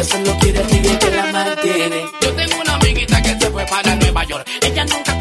Ella solo quiere a ti que la mantiene. Yo tengo una amiguita que se fue para Nueva York. Ella nunca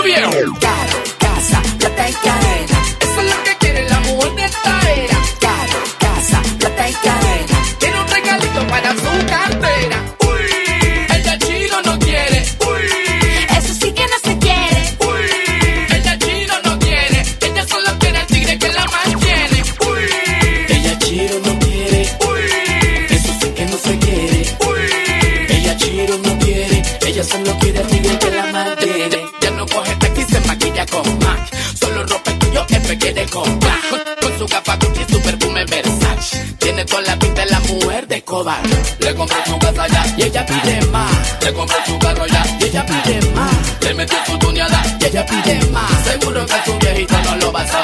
su viejo. Cara, casa, plata y cadena. Eso es lo que quiere la mujer de esta era. Cara, casa, plata y cadena. Tiene un regalito para su cartera. Uy, ella chino no quiere. Uy. Eso sí que no se quiere. Uy, ella chino no quiere, ella solo quiere al tigre que la mantiene. Uy, Ella chiro no quiere. uy, Eso sí que no se quiere. uy. Ella chiro no quiere. Ella solo quiere a ti que la mantiene. Comprar. Con, su capa Gucci y su perfume Versace. Tiene toda la pinta de la mujer de Escobar. Le compré su casa Y ella pide más. Le compré su carro ya Y ella pide más. Le metió su tuneada Y ella pide más. Seguro que su viejito no lo va a saber.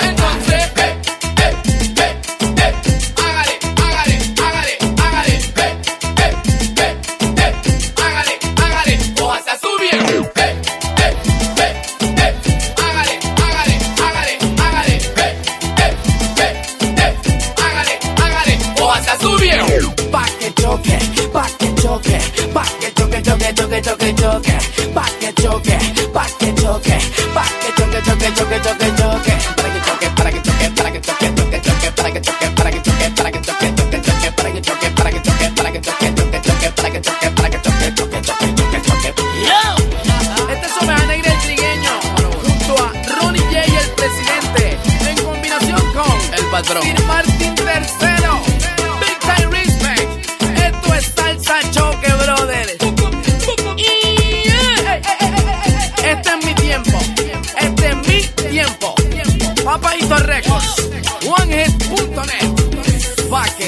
Choque, pa' que choque, pa' que choque, choque, choque, choque, choque, para que choque, para que choque, para que choque, choque, choque, para que choque, para que choque, para que choque, choque, choque, para que choque, para que choque, para que choque, choque, choque, para que choque, para que choque, choque, choque, choque, choque. Este es Oveja Negra el trigueño, junto a Ronnie J el presidente, en combinación con el patrón Sir Martin tercero,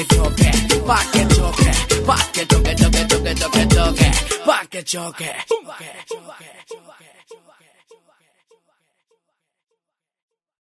que choque, pa' que choque, pa' que choque, choque, choque, choque, choque, pa' que choque, choque, choque.